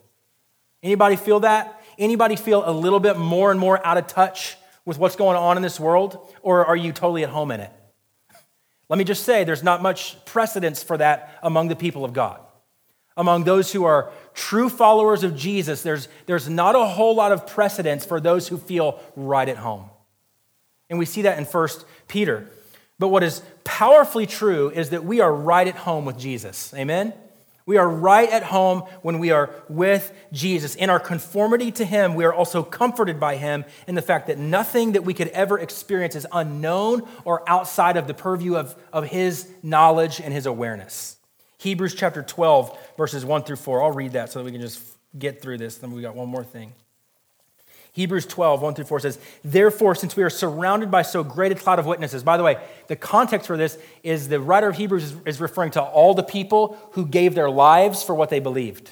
Anybody feel that? Anybody feel a little bit more and more out of touch with what's going on in this world, or are you totally at home in it? Let me just say, there's not much precedence for that among the people of God. Among those who are true followers of Jesus, there's, there's not a whole lot of precedence for those who feel right at home. And we see that in 1 Peter. But what is powerfully true is that we are right at home with Jesus. Amen? We are right at home when we are with Jesus. In our conformity to Him, we are also comforted by Him in the fact that nothing that we could ever experience is unknown or outside of the purview of, of His knowledge and His awareness. Hebrews chapter 12, verses 1 through 4. I'll read that so that we can just get through this. Then we got one more thing. Hebrews 12, 1 through 4 says, Therefore, since we are surrounded by so great a cloud of witnesses, by the way, the context for this is the writer of Hebrews is, referring to all the people who gave their lives for what they believed.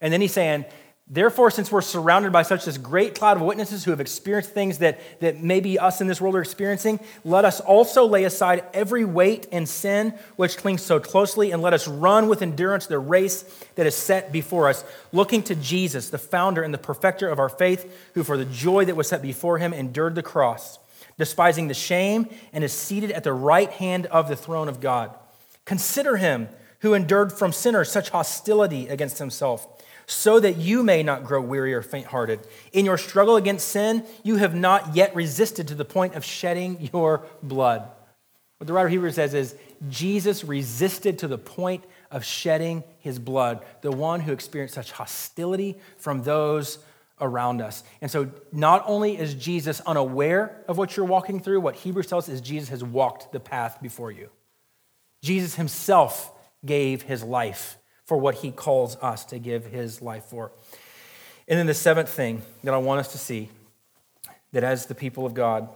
And then he's saying, Therefore, since we're surrounded by such this great cloud of witnesses who have experienced things that, that maybe us in this world are experiencing, let us also lay aside every weight and sin which clings so closely, and let us run with endurance the race that is set before us, looking to Jesus, the founder and the perfecter of our faith, who for the joy that was set before him endured the cross, despising the shame, and is seated at the right hand of the throne of God. Consider him who endured from sinners such hostility against himself so that you may not grow weary or faint hearted. In your struggle against sin, you have not yet resisted to the point of shedding your blood. What the writer of Hebrews says is Jesus resisted to the point of shedding his blood, the one who experienced such hostility from those around us. And so, not only is Jesus unaware of what you're walking through, what Hebrews tells us is Jesus has walked the path before you. Jesus himself gave his life for what he calls us to give his life for. And then the seventh thing that I want us to see that as the people of God,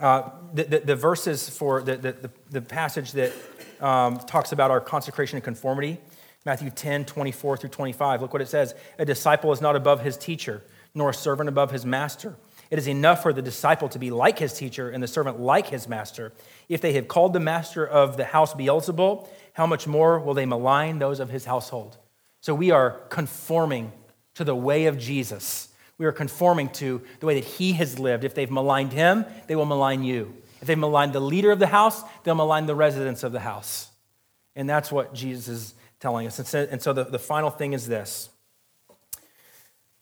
uh, the, the, the, verses for the, the, the passage that um, talks about our consecration and conformity, Matthew 10, 24 through 25, look what it says. A disciple is not above his teacher, nor a servant above his master. It is enough for the disciple to be like his teacher and the servant like his master. If they have called the master of the house Beelzebul, how much more will they malign those of his household? So we are conforming to the way of Jesus. We are conforming to the way that he has lived. If they've maligned him, they will malign you. If they've maligned the leader of the house, they'll malign the residents of the house. And that's what Jesus is telling us. And so the, the final thing is this.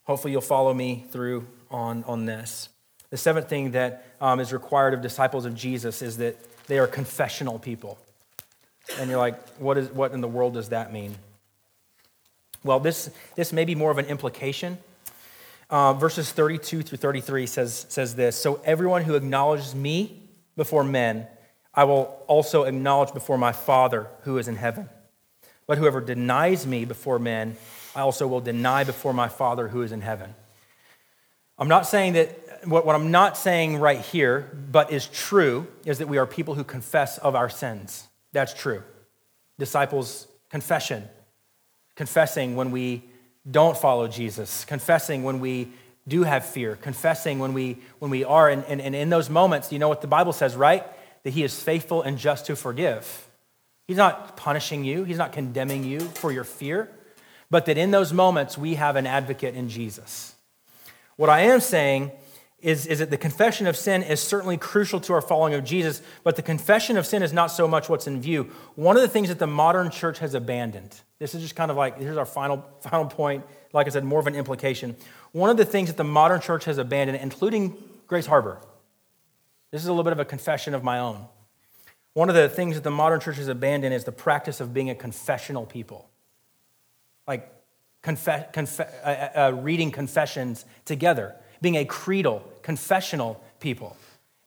Hopefully, you'll follow me through on, on this. The seventh thing that um, is required of disciples of Jesus is that they are confessional people. And you're like, what, is, what in the world does that mean? Well, this, this may be more of an implication. Uh, verses 32 through 33 says, says this So everyone who acknowledges me before men, I will also acknowledge before my Father who is in heaven. But whoever denies me before men, I also will deny before my Father who is in heaven. I'm not saying that, what, what I'm not saying right here, but is true, is that we are people who confess of our sins. That's true. Disciples' confession, confessing when we don't follow Jesus, confessing when we do have fear, confessing when we, when we are. And, and, and in those moments, you know what the Bible says, right? That He is faithful and just to forgive. He's not punishing you, He's not condemning you for your fear, but that in those moments, we have an advocate in Jesus. What I am saying is, is that the confession of sin is certainly crucial to our following of Jesus, but the confession of sin is not so much what's in view. One of the things that the modern church has abandoned, this is just kind of like, here's our final, final point, like I said, more of an implication. One of the things that the modern church has abandoned, including Grace Harbor, this is a little bit of a confession of my own. One of the things that the modern church has abandoned is the practice of being a confessional people. Like uh, uh, uh, reading confessions together being a creedal, confessional people,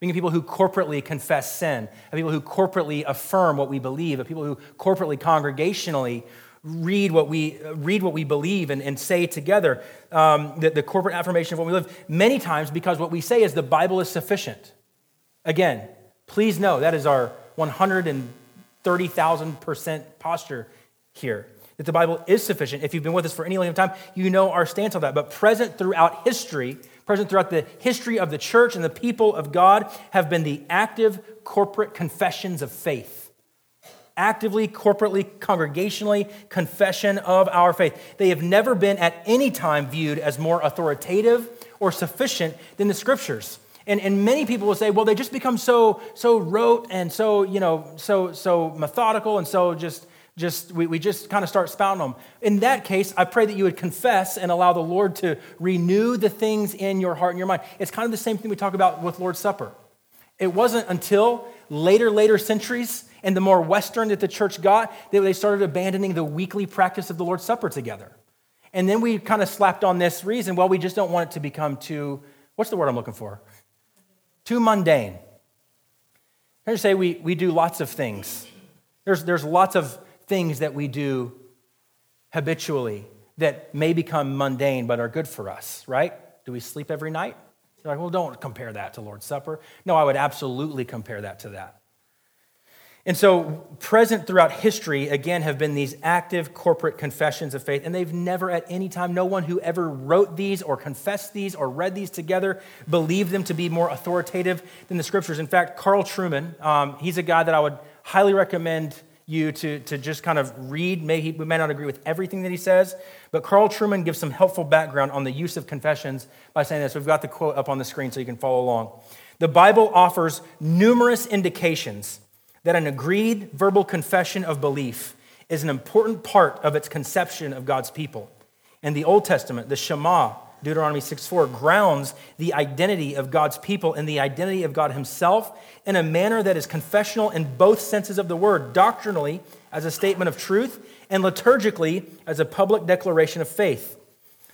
being people who corporately confess sin, people who corporately affirm what we believe, people who corporately, congregationally read what we read what we believe and, and say together um, the, the corporate affirmation of what we live many times because what we say is the bible is sufficient again Please know that is our 130,000% posture here. That the Bible is sufficient. If you've been with us for any length of time, you know our stance on that. But present throughout history, present throughout the history of the church and the people of God, have been the active corporate confessions of faith actively, corporately, congregationally confession of our faith. They have never been at any time viewed as more authoritative or sufficient than the scriptures. And, and many people will say, well, they just become so, so rote and so, you know, so, so methodical and so just, just we, we just kind of start spouting them. In that case, I pray that you would confess and allow the Lord to renew the things in your heart and your mind. It's kind of the same thing we talk about with Lord's Supper. It wasn't until later, later centuries and the more Western that the church got, that they started abandoning the weekly practice of the Lord's Supper together. And then we kind of slapped on this reason well, we just don't want it to become too, what's the word I'm looking for? Too mundane. I say we, we do lots of things. There's, there's lots of things that we do habitually that may become mundane but are good for us, right? Do we sleep every night? You're like, well, don't compare that to Lord's Supper. No, I would absolutely compare that to that. And so, present throughout history, again, have been these active corporate confessions of faith. And they've never, at any time, no one who ever wrote these or confessed these or read these together believed them to be more authoritative than the scriptures. In fact, Carl Trueman, um, he's a guy that I would highly recommend you to, to just kind of read. May he, we may not agree with everything that he says, but Carl Trueman gives some helpful background on the use of confessions by saying this. We've got the quote up on the screen so you can follow along. The Bible offers numerous indications that an agreed verbal confession of belief is an important part of its conception of God's people. In the Old Testament, the Shema, Deuteronomy 6 4, grounds the identity of God's people in the identity of God Himself in a manner that is confessional in both senses of the word, doctrinally as a statement of truth, and liturgically as a public declaration of faith.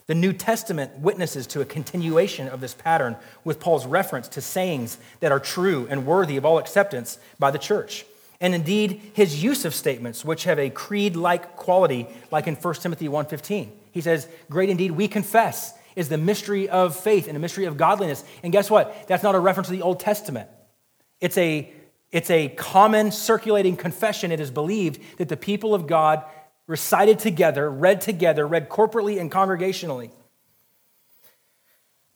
The New Testament witnesses to a continuation of this pattern with Paul's reference to sayings that are true and worthy of all acceptance by the church. And indeed, his use of statements which have a creed-like quality, like in 1 Timothy 1.15. He says, great indeed, we confess is the mystery of faith and a mystery of godliness. And guess what? That's not a reference to the Old Testament. It's a, it's a common circulating confession. It is believed that the people of God recited together, read together, read corporately and congregationally.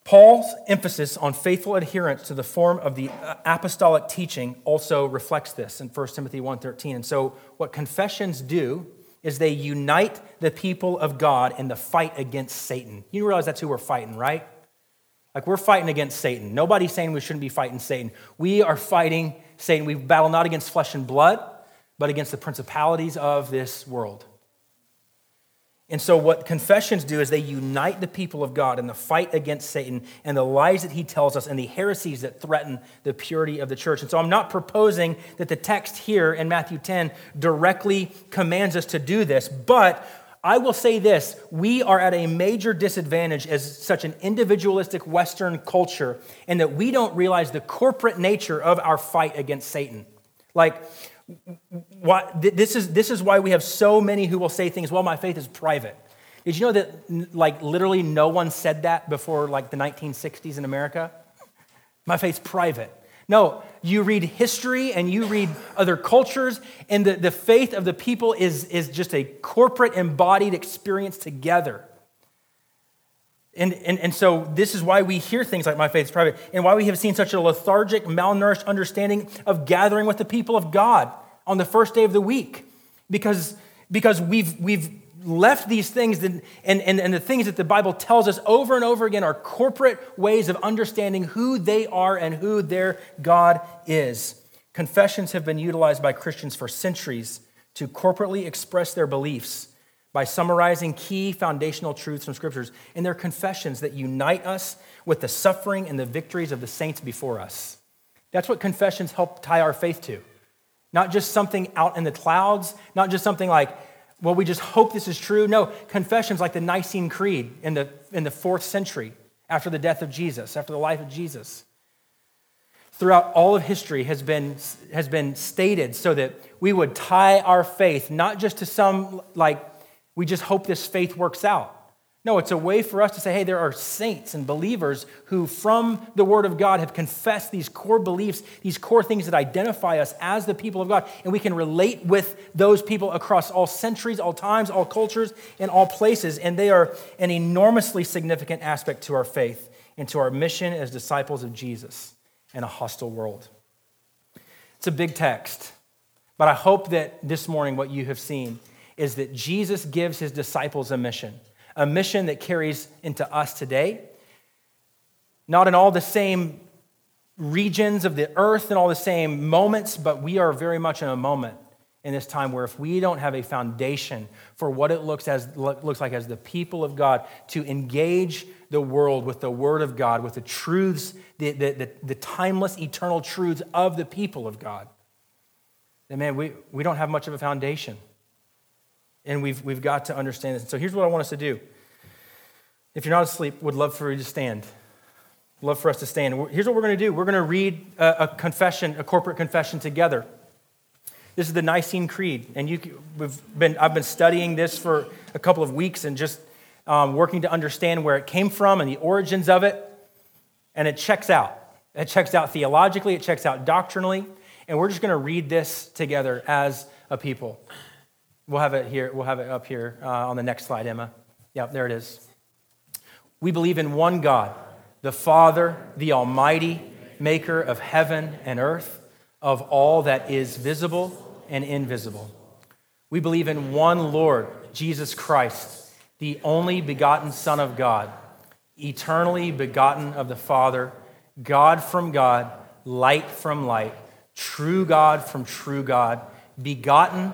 Paul's emphasis on faithful adherence to the form of the apostolic teaching also reflects this in 1 Timothy 1:13. And so what confessions do is they unite the people of God in the fight against Satan. You realize that's who we're fighting, right? Like we're fighting against Satan. Nobody's saying we shouldn't be fighting Satan. We are fighting Satan. We battle not against flesh and blood, but against the principalities of this world. And so, what confessions do is they unite the people of God in the fight against Satan and the lies that he tells us and the heresies that threaten the purity of the church. And so, I'm not proposing that the text here in Matthew 10 directly commands us to do this, but I will say this we are at a major disadvantage as such an individualistic Western culture, in that we don't realize the corporate nature of our fight against Satan. Like, why, this, is, this is why we have so many who will say things, well, my faith is private. Did you know that, like, literally no one said that before, like, the 1960s in America? My faith's private. No, you read history and you read other cultures, and the, the faith of the people is, is just a corporate embodied experience together. And, and, and so this is why we hear things like my faith is private and why we have seen such a lethargic, malnourished understanding of gathering with the people of God on the first day of the week. Because, because we've, we've left these things and, and, and the things that the Bible tells us over and over again are corporate ways of understanding who they are and who their God is. Confessions have been utilized by Christians for centuries to corporately express their beliefs by summarizing key foundational truths from scriptures in their confessions that unite us with the suffering and the victories of the saints before us. That's what confessions help tie our faith to. Not just something out in the clouds, not just something like, well, we just hope this is true. No, confessions like the Nicene Creed in the, in the fourth century after the death of Jesus, after the life of Jesus. Throughout all of history has been, has been stated so that we would tie our faith not just to some like we just hope this faith works out. No, it's a way for us to say, hey, there are saints and believers who, from the Word of God, have confessed these core beliefs, these core things that identify us as the people of God. And we can relate with those people across all centuries, all times, all cultures, and all places. And they are an enormously significant aspect to our faith and to our mission as disciples of Jesus in a hostile world. It's a big text, but I hope that this morning what you have seen is that Jesus gives his disciples a mission a mission that carries into us today. Not in all the same regions of the earth and all the same moments, but we are very much in a moment in this time where if we don't have a foundation for what it looks, as, looks like as the people of God to engage the world with the Word of God, with the truths, the, the, the, the timeless, eternal truths of the people of God, then man, we, we don't have much of a foundation. And we've, we've got to understand this. So here's what I want us to do. If you're not asleep, would love for you to stand. Love for us to stand. Here's what we're going to do. We're going to read a, a confession, a corporate confession together. This is the Nicene Creed, and you, we've been, I've been studying this for a couple of weeks and just um, working to understand where it came from and the origins of it, and it checks out. It checks out theologically, it checks out doctrinally, and we're just going to read this together as a people. We'll have it here. We'll have it up here uh, on the next slide, Emma. Yep, there it is. We believe in one God, the Father, the Almighty, maker of heaven and earth, of all that is visible and invisible. We believe in one Lord, Jesus Christ, the only begotten Son of God, eternally begotten of the Father, God from God, light from light, true God from true God, begotten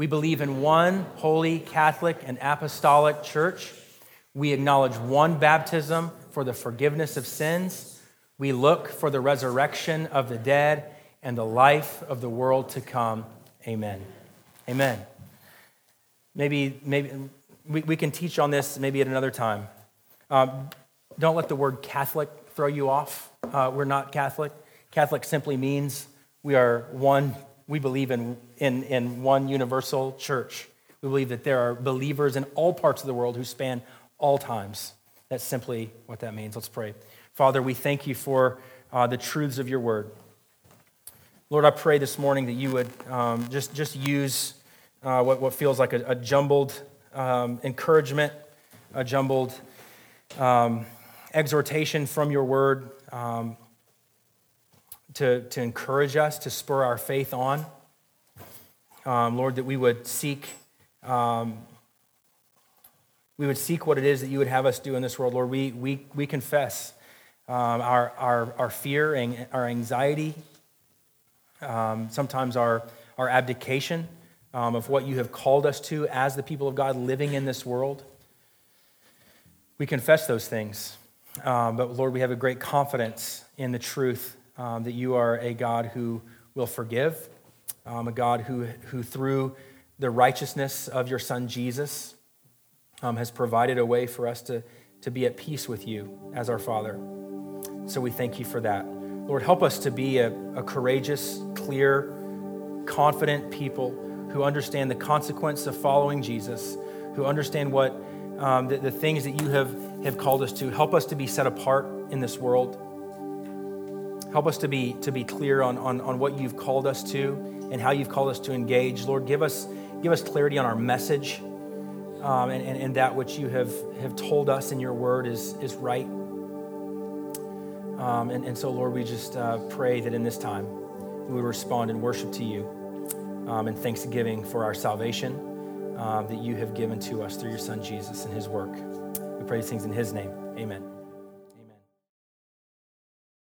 We believe in one holy Catholic and apostolic church. We acknowledge one baptism for the forgiveness of sins. We look for the resurrection of the dead and the life of the world to come. Amen. Amen. Maybe, maybe we, we can teach on this maybe at another time. Um, don't let the word Catholic throw you off. Uh, we're not Catholic. Catholic simply means we are one we believe in, in, in one universal church. We believe that there are believers in all parts of the world who span all times. That's simply what that means. Let's pray. Father, we thank you for uh, the truths of your word. Lord, I pray this morning that you would um, just, just use uh, what, what feels like a, a jumbled um, encouragement, a jumbled um, exhortation from your word. Um, to, to encourage us, to spur our faith on. Um, Lord, that we would seek. Um, we would seek what it is that you would have us do in this world. Lord, we, we, we confess um, our, our, our fear and our anxiety, um, sometimes our, our abdication um, of what you have called us to as the people of God living in this world. We confess those things. Um, but Lord, we have a great confidence in the truth um, that you are a God who will forgive, um, a God who, who, through the righteousness of your Son Jesus, um, has provided a way for us to, to be at peace with you as our Father. So we thank you for that. Lord, help us to be a, a courageous, clear, confident people who understand the consequence of following Jesus, who understand what um, the, the things that you have, have called us to. Help us to be set apart in this world. Help us to be, to be clear on, on, on what you've called us to and how you've called us to engage. Lord, give us, give us clarity on our message um, and, and, and that which you have, have told us in your word is, is right. Um, and, and so, Lord, we just uh, pray that in this time we would respond in worship to you um, and thanksgiving for our salvation uh, that you have given to us through your Son Jesus and his work. We pray these things in his name. Amen.